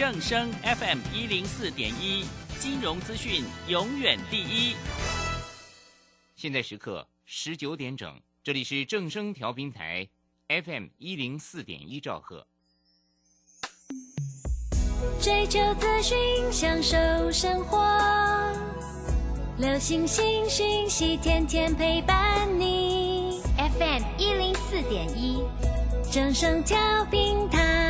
正声 FM 一零四点一，金融资讯永远第一。现在时刻十九点整，这里是正声调频台 FM 一零四点一兆赫。追求资讯，享受生活，流星星讯息，天天陪伴你。FM 一零四点一，正声调频台。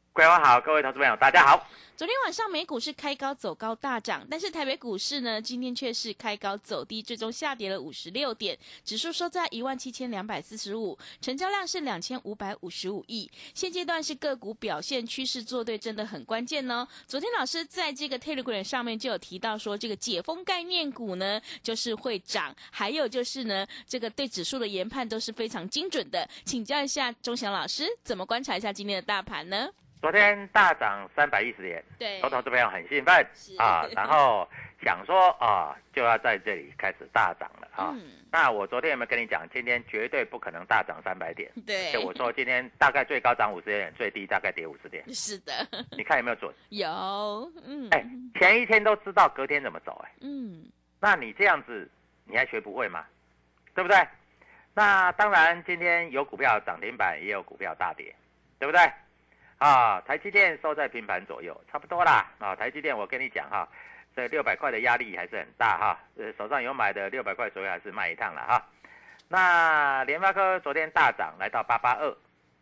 各位好，各位投资朋友，大家好。昨天晚上美股是开高走高大涨，但是台北股市呢，今天却是开高走低，最终下跌了五十六点，指数收在一万七千两百四十五，成交量是两千五百五十五亿。现阶段是个股表现趋势做对，真的很关键哦。昨天老师在这个 Telegram 上面就有提到说，这个解封概念股呢，就是会涨，还有就是呢，这个对指数的研判都是非常精准的。请教一下钟祥老师，怎么观察一下今天的大盘呢？昨天大涨三百一十点，对投投资朋友很兴奋啊，然后想说啊，就要在这里开始大涨了啊。嗯那我昨天有没有跟你讲，今天绝对不可能大涨三百点？对就我说今天大概最高涨五十点，最低大概跌五十点，是的，你看有没有准？有，嗯，哎，前一天都知道隔天怎么走，哎，嗯，那你这样子你还学不会吗？对不对？那当然，今天有股票涨停板，也有股票大跌，对不对？啊，台积电收在平盘左右，差不多啦。啊，台积电我跟你讲哈，这六百块的压力还是很大哈。呃，手上有买的六百块左右还是卖一趟了哈。那联发科昨天大涨来到八八二，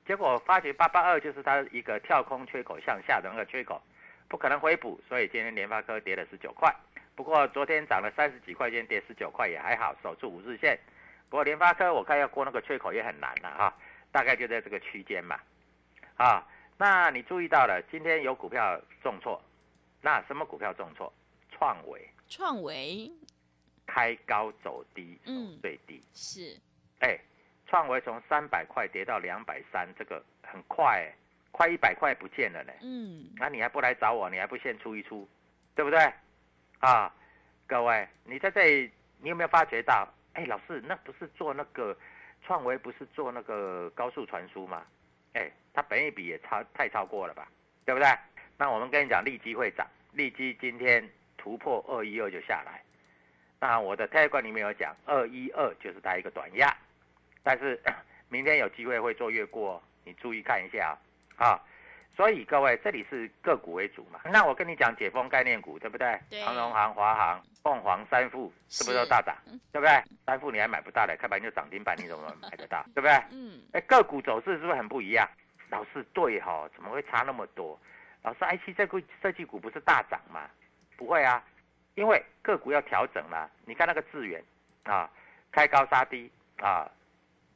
结果发觉八八二就是它一个跳空缺口向下的那个缺口，不可能回补，所以今天联发科跌了十九块。不过昨天涨了三十几块钱，跌十九块也还好，守住五日线。不过联发科我看要过那个缺口也很难了哈，大概就在这个区间嘛。啊，那你注意到了，今天有股票重挫，那什么股票重挫？创维创维开高走低，走嗯最低。是，哎，创维从三百块跌到两百三，这个很快哎，快一百块不见了呢。嗯，那你还不来找我，你还不先出一出，对不对？啊，各位，你在这里，你有没有发觉到？哎，老师，那不是做那个创维，不是做那个高速传输吗？哎，它本益比也超太超过了吧，对不对？那我们跟你讲，利基会涨，利基今天突破二一二就下来。那我的泰观里面有讲，二一二就是它一个短压，但是 明天有机会会做越过，你注意看一下啊。啊所以各位，这里是个股为主嘛。那我跟你讲解封概念股，对不对？对长荣行、华航、凤凰三富是不是都大涨？对不对？三富你还买不到的，开盘就涨停板，你怎么买得到？对不对？嗯，哎，个股走势是不是很不一样？老师对哈、怎么会差那么多？老师，IC 这个设计股不是大涨吗？不会啊，因为个股要调整嘛。你看那个智远啊，开高杀低啊，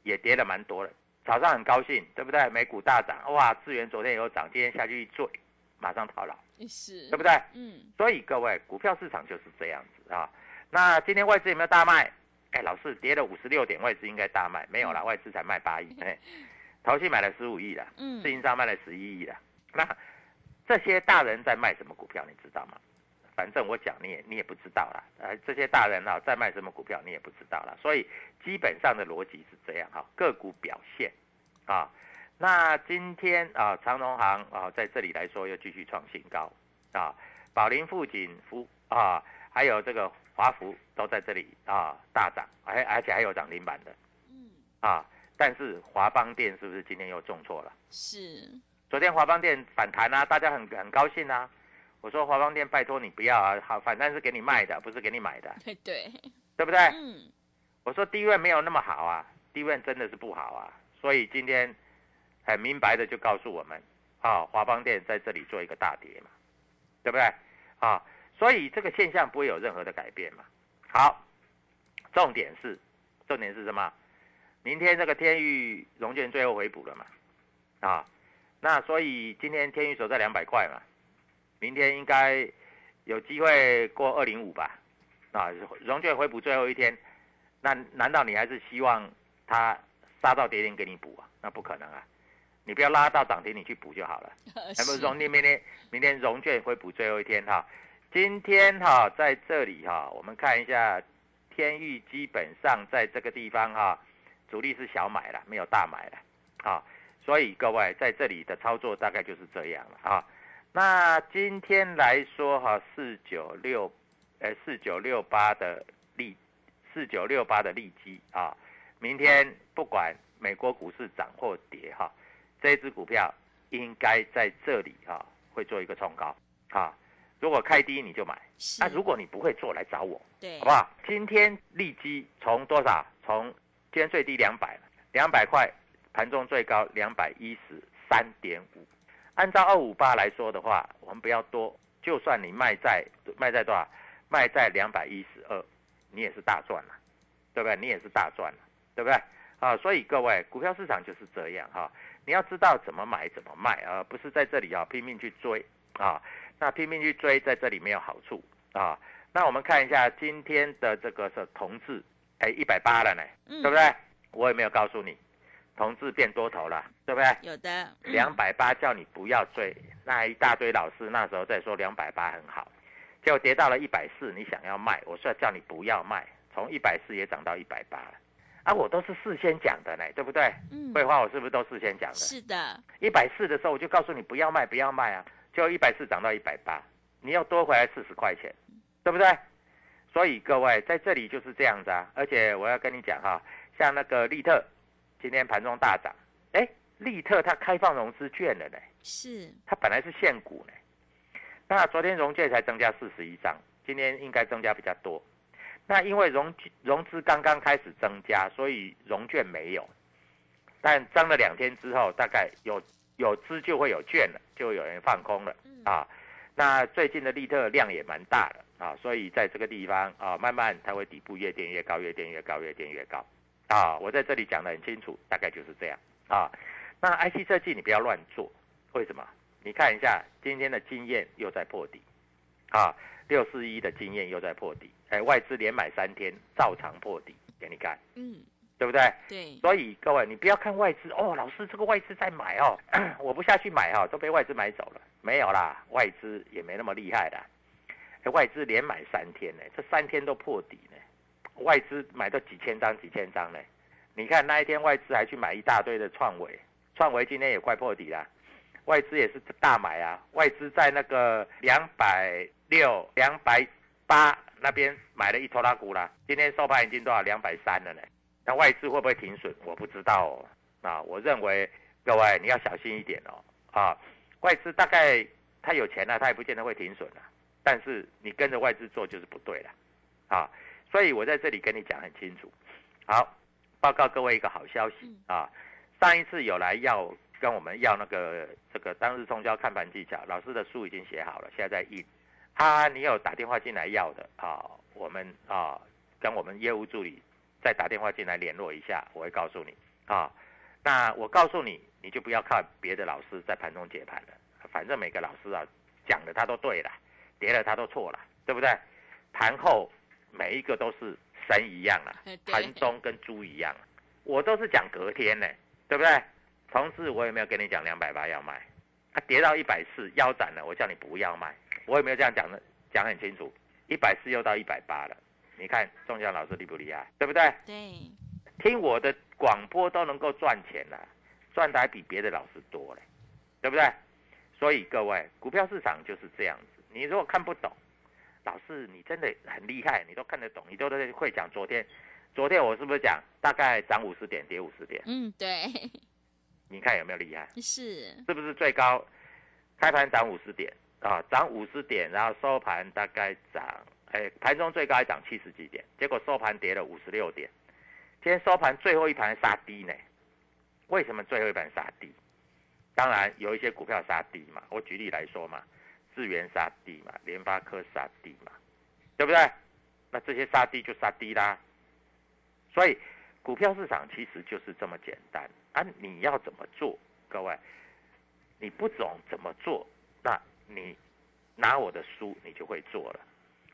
也跌了蛮多了。早上很高兴，对不对？美股大涨，哇，资源昨天有涨，今天下去一追，马上套牢，是，对不对？嗯，所以各位，股票市场就是这样子啊。那今天外资有没有大卖？哎，老师跌了五十六点，外资应该大卖，没有啦，外资才卖八亿，哎，淘气买了十五亿了，嗯自营商卖了十一亿了。那这些大人在卖什么股票，你知道吗？反正我讲你也你也不知道啦，呃，这些大人啊在卖什么股票你也不知道啦，所以基本上的逻辑是这样哈，个股表现啊，那今天啊长隆行啊在这里来说又继续创新高啊，宝林富锦福啊，还有这个华福都在这里啊大涨，而而且还有涨停板的，嗯，啊，但是华邦电是不是今天又重挫了？是，昨天华邦电反弹啊，大家很很高兴啊。我说华邦电，拜托你不要啊，好，反弹是给你卖的，不是给你买的，对 对，对不对？嗯，我说低位没有那么好啊，低位真的是不好啊，所以今天很明白的就告诉我们，啊，华邦电在这里做一个大跌嘛，对不对？啊，所以这个现象不会有任何的改变嘛。好，重点是，重点是什么？明天这个天域融券最后回补了嘛，啊，那所以今天天域守在两百块嘛，明天应该有机会过二零五吧，啊，融券回补最后一天，那难道你还是希望它杀到跌停给你补啊？那不可能啊，你不要拉到涨停你去补就好了。那么融明天明天融券会补最后一天哈，今天哈在这里哈，我们看一下天域基本上在这个地方哈，主力是小买了，没有大买了，啊，所以各位在这里的操作大概就是这样了啊。那今天来说哈，四九六，呃，四九六八的利，四九六八的利基啊，明天不管美国股市涨或跌哈，这一只股票应该在这里哈会做一个冲高啊。如果开低你就买，那啊，如果你不会做来找我，对，好不好？今天利基从多少？从今天最低两百，两百块，盘中最高两百一十三点五。按照二五八来说的话，我们不要多，就算你卖在卖在多少，卖在两百一十二，你也是大赚了，对不对？你也是大赚了，对不对？啊，所以各位，股票市场就是这样哈，你要知道怎么买怎么卖啊，不是在这里啊拼命去追啊，那拼命去追在这里没有好处啊。那我们看一下今天的这个是同志，哎，一百八了呢，嗯对不对？我有没有告诉你，同志变多头了，对不对？有的，两百八叫你不要追，那一大堆老师那时候在说两百八很好，结果跌到了一百四，你想要卖，我说叫你不要卖，从一百四也涨到一百八了，啊，我都是事先讲的呢，对不对？嗯，废话，我是不是都事先讲的？是的，一百四的时候我就告诉你不要卖，不要卖啊，就一百四涨到一百八，你要多回来四十块钱，对不对？所以各位在这里就是这样子啊，而且我要跟你讲哈，像那个利特，今天盘中大涨，哎，利特它开放融资券了呢，是，它本来是现股呢，那昨天融券才增加四十一张，今天应该增加比较多。那因为融融资刚刚开始增加，所以融券没有，但增了两天之后，大概有有资就会有券了，就有人放空了啊。那最近的利特量也蛮大的啊，所以在这个地方啊，慢慢它会底部越垫越高，越垫越高，越垫越高啊。我在这里讲得很清楚，大概就是这样啊。那 IC 设计你不要乱做，为什么？你看一下今天的经验又在破底，啊，六四一的经验又在破底，哎，外资连买三天，照常破底，给你看，嗯，对不对？对，所以各位，你不要看外资哦，老师这个外资在买哦，我不下去买哈、哦，都被外资买走了，没有啦，外资也没那么厉害的，哎，外资连买三天呢，这三天都破底呢，外资买到几千张几千张呢，你看那一天外资还去买一大堆的创维，创维今天也快破底了。外资也是大买啊，外资在那个两百六、两百八那边买了一拖拉股啦，今天收盘已经多少两百三了呢？那外资会不会停损？我不知道哦。啊，我认为各位你要小心一点哦。啊，外资大概他有钱了、他也不见得会停损了。但是你跟着外资做就是不对了。啊，所以我在这里跟你讲很清楚。好，报告各位一个好消息啊，上一次有来要。跟我们要那个这个当日冲销看盘技巧，老师的书已经写好了，现在在印。啊，你有打电话进来要的啊，我们啊跟我们业务助理再打电话进来联络一下，我会告诉你啊。那我告诉你，你就不要靠别的老师在盘中解盘了，反正每个老师啊讲的他都对了，跌了他都错了，对不对？盘后每一个都是神一样了，盘中跟猪一样，我都是讲隔天呢，对不对？同志，我有没有跟你讲两百八要卖？它、跌到一百四腰斩了，我叫你不要卖。我有没有这样讲的？讲很清楚，一百四又到一百八了。你看仲江老师厉不厉害，对不对？对，听我的广播都能够赚钱了，赚的还比别的老师多嘞，对不对？所以各位，股票市场就是这样子。你如果看不懂，老师你真的很厉害，你都看得懂，你都都会讲。昨天，昨天我是不是讲大概涨五十点，跌五十点？嗯，对，你看有没有厉害？是，是不是最高开盘涨五十点啊？涨五十点，然后收盘大概涨，哎，盘中最高还涨七十几点，结果收盘跌了五十六点。今天收盘最后一盘杀低呢？为什么最后一盘杀低？当然有一些股票杀低嘛，我举例来说嘛，智源杀低嘛，联发科杀低嘛，对不对？那这些杀低就杀低啦。所以股票市场其实就是这么简单啊！你要怎么做，各位？你不懂怎么做，那你拿我的书，你就会做了。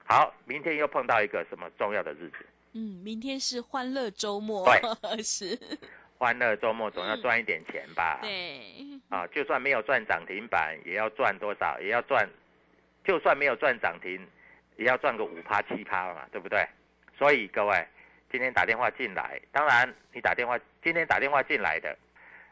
好，明天又碰到一个什么重要的日子？嗯，明天是欢乐周末，对，是欢乐周末总要赚一点钱吧？对，啊，就算没有赚涨停板，也要赚多少？也要赚，就算没有赚涨停，也要赚个五趴七趴嘛，对不对？所以各位，今天打电话进来，当然你打电话，今天打电话进来的，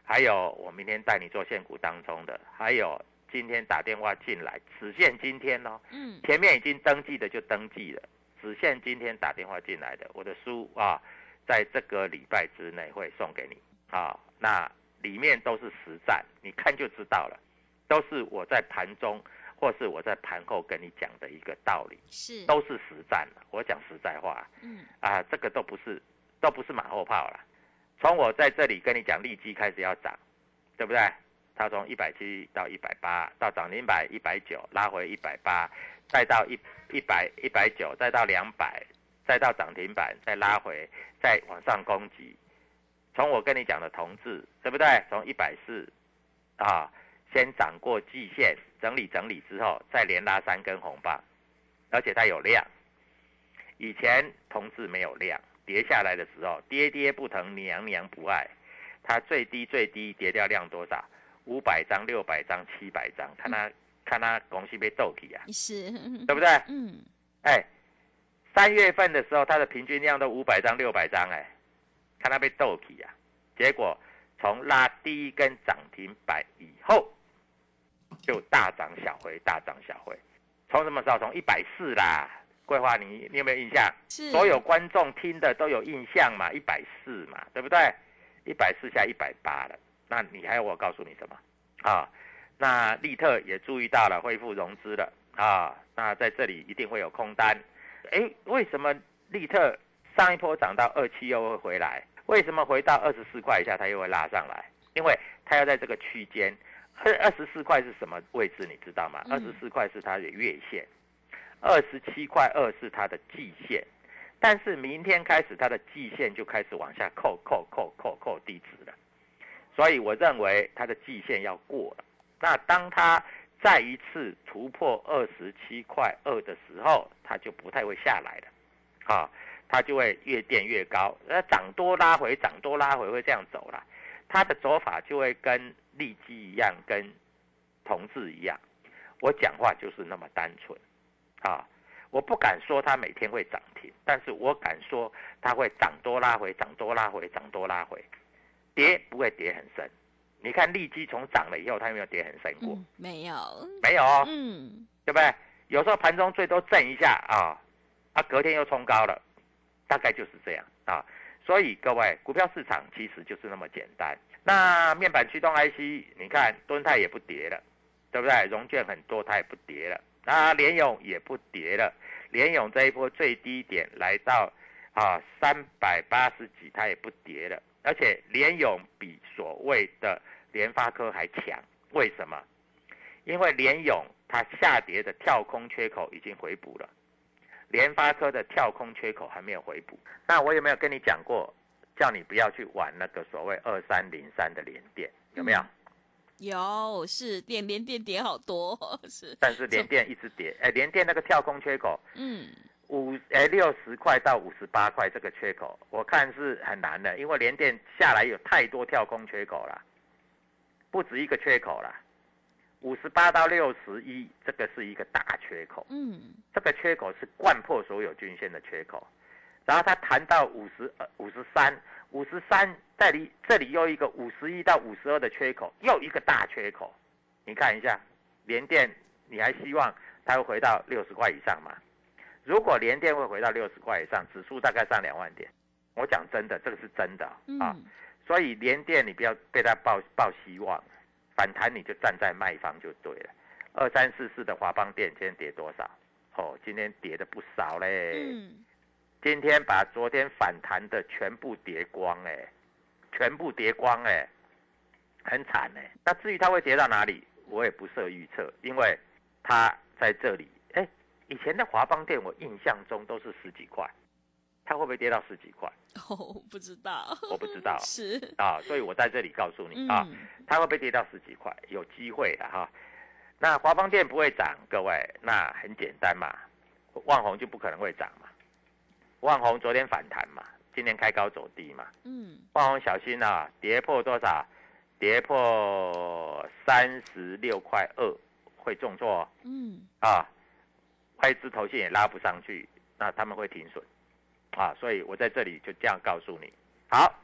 还有我明天带你做现股当中的，还有今天打电话进来，只限今天哦。嗯，前面已经登记的就登记了，只限今天打电话进来的，我的书啊，在这个礼拜之内会送给你啊。那里面都是实战，你看就知道了，都是我在盘中或是我在盘后跟你讲的一个道理，是，都是实战。我讲实在话嗯，啊，这个都不是都不是马后炮了。从我在这里跟你讲，利基开始要涨，对不对？它从一百七到一百八，到涨停板一百九，拉回一百八，再到一一百一百九，再到两百，再到涨停板，再拉回，再往上攻击。从我跟你讲的同志，对不对？从一百四啊，先涨过季线，整理整理之后，再连拉三根红棒，而且它有量。以前同志没有量，跌下来的时候，跌跌不疼，娘娘不爱。它最低最低跌掉量多少？五百张、六百张、七百张，看它看它公司被斗起啊，是，对不对？嗯，哎，三月份的时候，它的平均量都五百张、六百张，哎，看它被斗起啊。结果从拉第一根涨停板以后，就大涨小回，大涨小回。从什么时候？从一百四啦。桂花，你你有没有印象？是，所有观众听的都有印象嘛？一百四嘛，对不对？一百四下一百八了，那你还要我告诉你什么？啊，那利特也注意到了恢复融资了啊，那在这里一定会有空单。哎，为什么利特上一波涨到二七又会回来？为什么回到二十四块以下它又会拉上来？因为它要在这个区间。二二十四块是什么位置？你知道吗？二十四块是它的月线。二十七块二是它的季线，但是明天开始它的季线就开始往下扣扣扣扣扣低值了，所以我认为它的季线要过了。那当它再一次突破二十七块二的时候，它就不太会下来了，啊，它就会越垫越高，那涨多拉回，涨多拉回会这样走了，它的走法就会跟利基一样，跟同志一样，我讲话就是那么单纯。啊，我不敢说它每天会涨停，但是我敢说它会涨多拉回，涨多拉回，涨多拉回，跌不会跌很深。你看利基从涨了以后，它有没有跌很深过？嗯，没有，没有哦，嗯，对不对？有时候盘中最多震一下啊，啊，隔天又冲高了，大概就是这样啊。所以各位，股票市场其实就是那么简单。那面板驱动 IC，你看敦泰也不跌了，对不对？融券很多，它也不跌了。那联勇也不跌了，联勇这一波最低点来到啊三百八十几，它也不跌了，而且联勇比所谓的联发科还强，为什么？因为联勇它下跌的跳空缺口已经回补了，联发科的跳空缺口还没有回补。那我有没有跟你讲过，叫你不要去玩那个所谓二三零三的连电，有没有？有是点连电跌好多，是，但是连电一直跌，哎，连电那个跳空缺口，嗯，五哎六十块到五十八块这个缺口，我看是很难的，因为连电下来有太多跳空缺口了，不止一个缺口了，五十八到六十一，这个是一个大缺口，嗯，这个缺口是贯破所有均线的缺口。然后它弹到五十呃五十三，五十三这里这里又一个五十一到五十二的缺口，又一个大缺口。你看一下，联电，你还希望它会回到六十块以上吗？如果联电会回到六十块以上，指数大概上两万点。我讲真的，这个是真的啊。嗯，所以联电你不要被它抱抱希望，反弹你就站在卖方就对了。二三四四的华邦电今天跌多少？哦，今天跌的不少嘞。嗯，今天把昨天反弹的全部跌光哎、全部跌光哎、很惨哎、那至于它会跌到哪里，我也不设预测，因为它在这里哎、以前的华邦店我印象中都是十几块，它会不会跌到十几块？哦，不知道，我不知道 是，啊，所以我在这里告诉你啊，嗯，它会不会跌到十几块？有机会的哈。那华邦店不会涨，各位，那很简单嘛，万宏就不可能会涨嘛。万宏昨天反弹嘛，今天开高走低嘛。嗯，万宏小心啊，跌破多少？跌破三十六块二会重挫哦嗯，啊！外资头线也拉不上去，那他们会停损啊！所以我在这里就这样告诉你。好，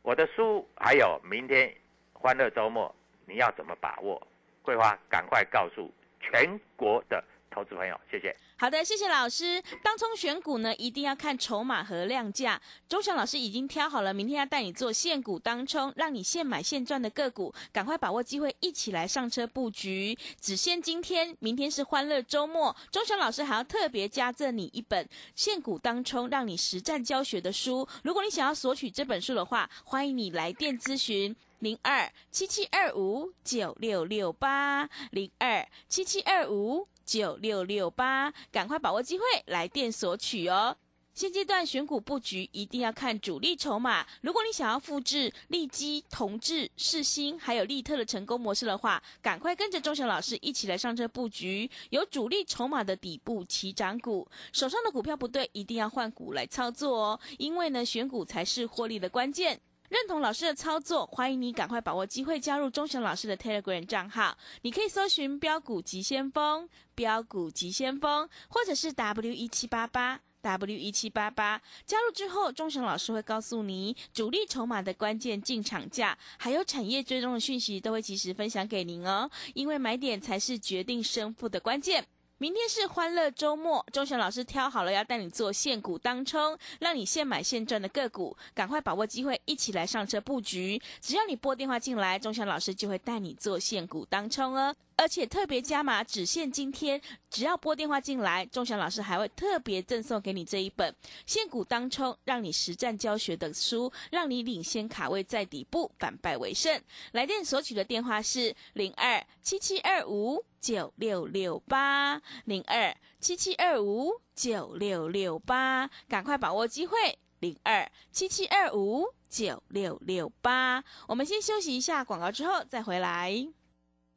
我的书还有明天欢乐周末你要怎么把握？桂花赶快告诉全国的投资朋友，谢谢。好的，谢谢老师。当冲选股呢，一定要看筹码和量价。周翔老师已经挑好了，明天要带你做现股当冲，让你现买现赚的个股，赶快把握机会，一起来上车布局。只限今天，明天是欢乐周末。周翔老师还要特别加赠你一本现股当冲，让你实战教学的书。如果你想要索取这本书的话，欢迎你来电咨询。零二七七二五九六六八零二七七二五九六六八，赶快把握机会来电索取哦。现阶段选股布局一定要看主力筹码。如果你想要复制利基、同志、世新还有利特的成功模式的话，赶快跟着钟祥老师一起来上车布局有主力筹码的底部起涨股。手上的股票不对，一定要换股来操作哦，因为呢，选股才是获利的关键。认同老师的操作，欢迎你赶快把握机会加入钟祥老师的 Telegram 账号。你可以搜寻“标股急先锋”、“标股急先锋”，或者是 W 一七八八。W 一七八八加入之后，钟祥老师会告诉你主力筹码的关键进场价，还有产业追踪的讯息，都会及时分享给您哦。因为买点才是决定胜负的关键。明天是欢乐周末，钟祥老师挑好了要带你做现股当冲，让你现买现赚的个股，赶快把握机会，一起来上车布局。只要你拨电话进来，钟祥老师就会带你做现股当冲哦。而且特别加码，只限今天，只要拨电话进来，钟祥老师还会特别赠送给你这一本现股当冲，让你实战教学的书，让你领先卡位在底部，反败为胜。来电索取的电话是零二七七二五九六六八零二七七二五九六六八，赶快把握机会，零二七七二五九六六八。我们先休息一下广告，之后再回来。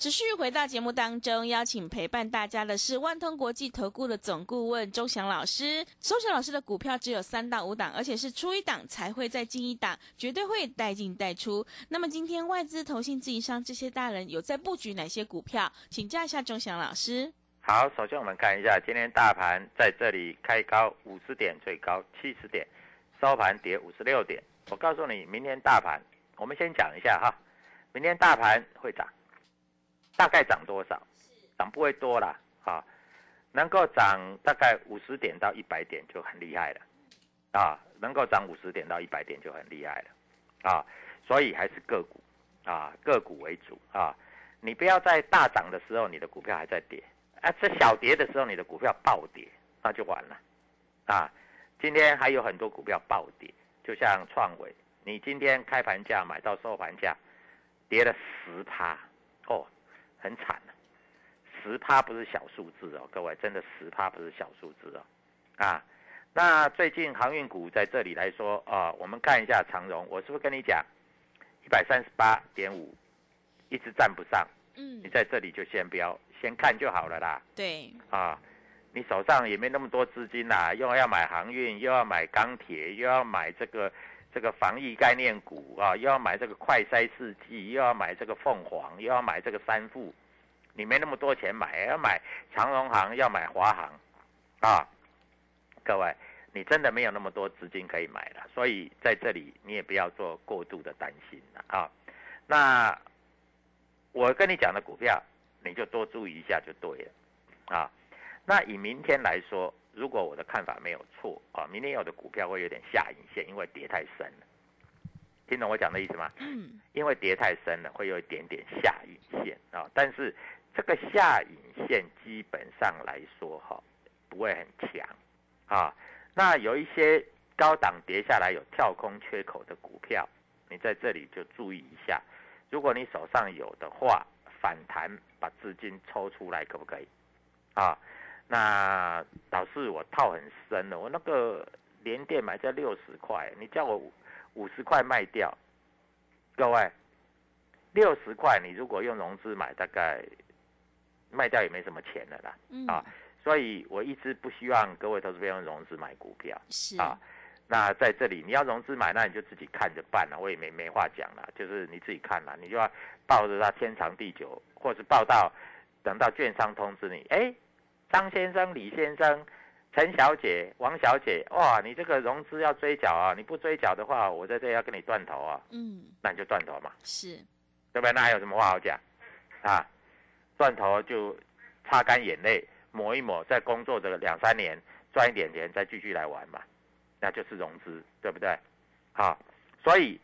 持续回到节目当中，邀请陪伴大家的是万通国际投顾的总顾问周祥老师。周祥老师的股票只有三到五档，而且是出一档才会再进一档，绝对会带进带出。那么今天外资、投信、自营商这些大人有在布局哪些股票？请教一下周祥老师。好，首先我们看一下今天大盘在这里开高五十点，最高七十点，收盘跌五十六点。我告诉你，明天大盘，我们先讲一下哈，明天大盘会涨，大概涨多少？涨不会多啦，啊，能够涨大概五十点到一百点就很厉害了，啊，能够涨五十点到一百点就很厉害了，啊，所以还是个股，啊，个股为主啊，你不要在大涨的时候你的股票还在跌。啊，这小跌的时候，你的股票暴跌，那就完了，啊！今天还有很多股票暴跌，就像创维，你今天开盘价买到收盘价，跌了十趴，哦，很惨了，十趴不是小数字哦，各位真的十趴不是小数字哦，啊，那最近航运股在这里来说啊，我们看一下长荣，我是不是跟你讲一百三十八点五一直站不上，嗯。你，在这里就先不要先看就好了啦，对，啊，你手上也没那么多资金啦，又要买航运，又要买钢铁，又要买这个这个防疫概念股啊，又要买这个快筛试剂，又要买这个凤凰，又要买这个三富，你没那么多钱买，要买长荣行，要买华航，啊，各位，你真的没有那么多资金可以买了，所以在这里你也不要做过度的担心了啊。那我跟你讲的股票，你就多注意一下就对了啊。那以明天来说，如果我的看法没有错啊，明天有的股票会有点下影线，因为跌太深了。听懂我讲的意思吗？嗯，因为跌太深了，会有一点点下影线啊。但是这个下影线基本上来说哈，不会很强啊。那有一些高档跌下来有跳空缺口的股票，你在这里就注意一下。如果你手上有的话，反弹把资金抽出来可不可以？啊，那导致我套很深了，我那个连电买在六十块，你叫我五十块卖掉，各位，六十块你如果用融资买，大概卖掉也没什么钱了啦。嗯，啊所以我一直不希望各位投资朋友用融资买股票。是，啊，那在这里你要融资买，那你就自己看着办了，我也没没话讲了，就是你自己看了，你就要抱着它天长地久，或是抱到等到券商通知你，哎，张先生、李先生、陈小姐、王小姐，哇，你这个融资要追缴啊，你不追缴的话，我在这里要跟你断头啊，嗯，那你就断头嘛，是，对不对？那还有什么话好讲啊？断头就擦干眼泪，抹一抹，再工作这个两三年，赚一点钱，再继续来玩嘛，那就是融资，对不对？好，所以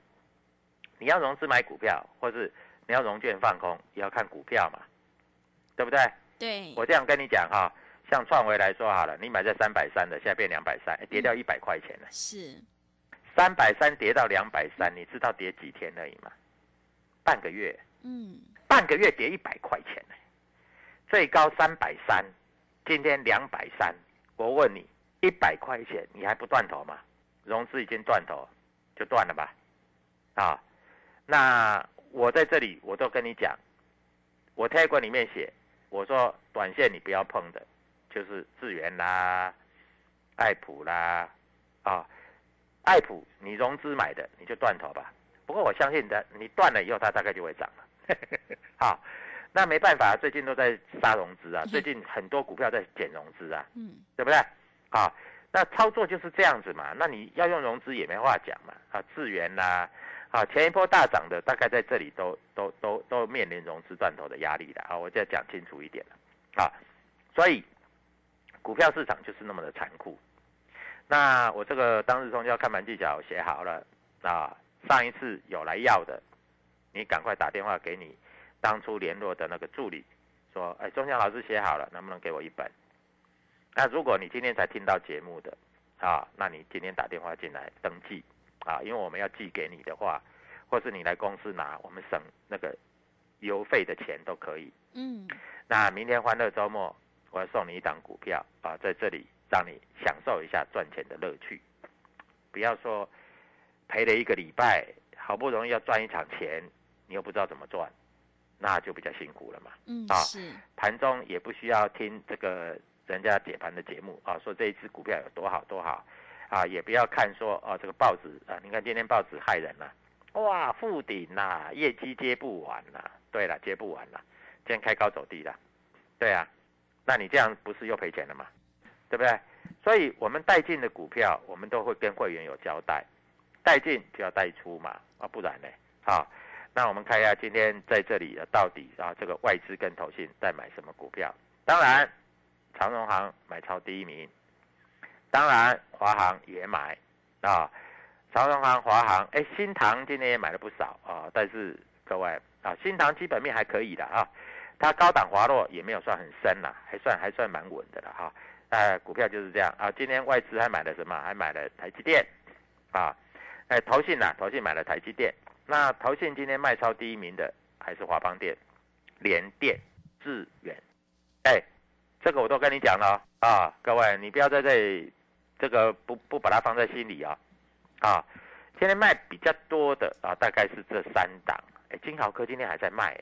你要融资买股票，或是你要融券放空，也要看股票嘛，对不对？对，我这样跟你讲哈，像创维来说好了，你买在三百三的，现在变两百三，跌掉一百块钱了。是，三百三跌到两百三，你知道跌几天而已吗？半个月，嗯，半个月跌一百块钱呢，最高三百三，今天两百三。我问你，一百块钱你还不断头吗？融资已经断头，就断了吧？啊，那我在这里我都跟你讲，我 t a 里面写，我说短线你不要碰的，就是智源啦、爱普啦，啊，爱普你融资买的你就断头吧。不过我相信的，你断了以后它大概就会涨了。好，那没办法，最近都在杀融资啊，最近很多股票在减融资啊，嗯，对不对？啊，那操作就是这样子嘛。那你要用融资也没话讲嘛。啊，智源啦，啊，啊前一波大涨的大概在这里都都都都面临融资断头的压力了啊。我再讲清楚一点了啊。所以股票市场就是那么的残酷。那我这个当日冲要看盘技巧写好了啊。上一次有来要的，你赶快打电话给你当初联络的那个助理，说，哎，钟祥老师写好了，能不能给我一本？那如果你今天才听到节目的，啊，那你今天打电话进来登记，啊，因为我们要寄给你的话，或是你来公司拿，我们省那个邮费的钱都可以。嗯，那明天欢乐周末，我要送你一档股票啊，在这里让你享受一下赚钱的乐趣，不要说赔了一个礼拜，好不容易要赚一场钱，你又不知道怎么赚，那就比较辛苦了嘛。嗯，啊是，盘中也不需要听这个人家解盘的节目啊，说这一只股票有多好多好，啊，也不要看说哦、这个报纸啊，你看今天报纸害人了、哇，负顶呐，业绩接不完啦，对了，接不完啦，今天开高走低了，对啊，那你这样不是又赔钱了吗？对不对？所以我们带进的股票，我们都会跟会员有交代，带进就要带出嘛，啊，不然呢，好。那我们看一下今天在这里啊，到底啊这个外资跟投信在买什么股票？当然，长荣行买超第一名，当然华航也买啊，长荣行、华航，哎，新唐今天也买了不少啊，但是各位啊，新唐基本面还可以的啊，它高档滑落也没有算很深啦，还算还算蛮稳的了哈。呃，股票就是这样啊，今天外资还买了什么？还买了台积电啊，哎，投信呐、投信买了台积电。那投信今天卖超第一名的还是华邦电，联电、智远，哎，这个我都跟你讲了啊，各位你不要在这里这个不不把它放在心里啊，啊，今天卖比较多的啊，大概是这三档，哎，金豪科今天还在卖，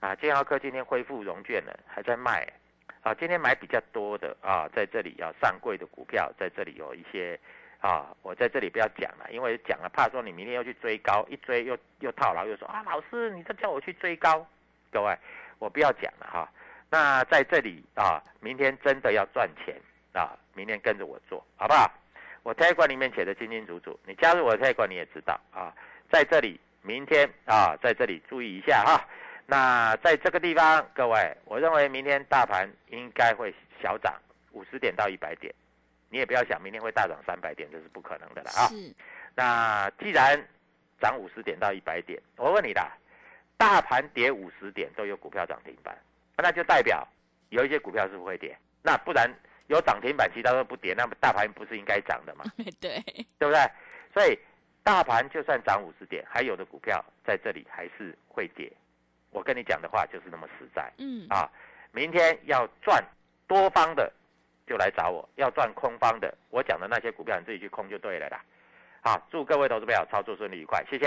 啊，金豪科今天恢复融券了，还在卖，啊，今天买比较多的啊，在这里要上柜的股票，在这里有一些。啊，我在这里不要讲了，因为讲了怕说你明天又去追高，一追又又套牢，又说啊，老师你这叫我去追高，各位我不要讲了哈。那在这里啊，明天真的要赚钱啊，明天跟着我做好不好？我推管里面写的清清楚楚，你加入我的推管你也知道啊。在这里明天啊，在这里注意一下哈。那在这个地方，各位，我认为明天大盘应该会小涨五十点到一百点。你也不要想明天会大涨三百点，这是不可能的了啊！是。那既然涨五十点到一百点，我问你啦，大盘跌五十点都有股票涨停板，那就代表有一些股票是不会跌。那不然有涨停板，其他都不跌，那么大盘不是应该涨的吗？对，对不对？所以大盘就算涨五十点，还有的股票在这里还是会跌。我跟你讲的话就是那么实在。嗯。啊，明天要赚多方的。就来找我，要赚空方的，我讲的那些股票，你自己去空就对了啦。好，祝各位投资朋友操作顺利愉快，谢谢。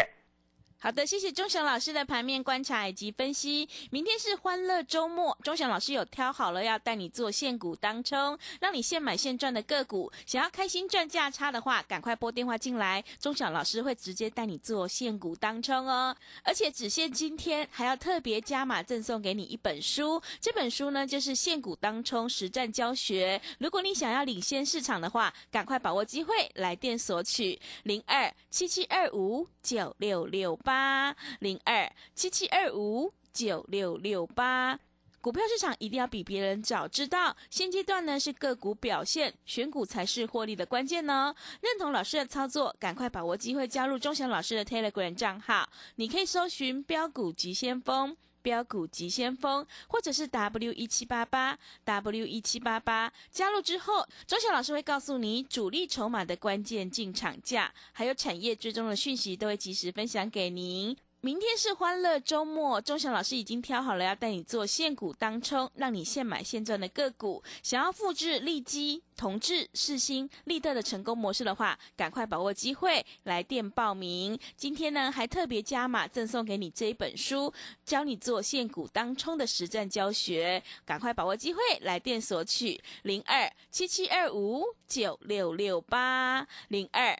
好的，谢谢钟祥老师的盘面观察以及分析。明天是欢乐周末，钟祥老师有挑好了要带你做现股当冲，让你现买现赚的个股。想要开心赚价差的话，赶快拨电话进来，钟祥老师会直接带你做现股当冲哦。而且只限今天，还要特别加码赠送给你一本书，这本书呢就是现股当冲实战教学。如果你想要领先市场的话，赶快把握机会来电索取零二七七二五九六六八。八零二七七二五九六六八，股票市场一定要比别人早知道。现阶段呢是个股表现，选股才是获利的关键呢。认同老师的操作，赶快把握机会加入钟祥老师的 Telegram 账号，你可以搜寻标股急先锋。标股急先锋，或者是 W 一七八八 W 一七八八，加入之后，周小老师会告诉你主力筹码的关键进场价，还有产业追踪的讯息，都会及时分享给您。明天是欢乐周末，钟祥老师已经挑好了要带你做现股当冲，让你现买现赚的个股。想要复制利基、同志、世新、利特的成功模式的话，赶快把握机会来电报名。今天呢，还特别加码赠送给你这一本书，教你做现股当冲的实战教学。赶快把握机会来电索取零二七七二五九六六八零二。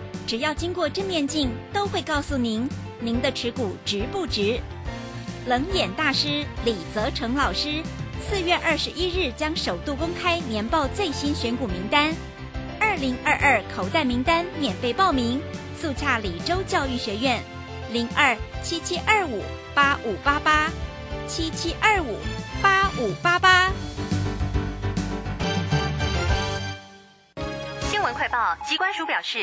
只要经过正面镜，都会告诉您您的持股值不值。冷眼大师李泽成老师四月二十一日将首度公开年报最新选股名单，二零二二口袋名单免费报名，速洽李州教育学院零二七七二五八五八八七七二五八五八八。新闻快报，机关署表示。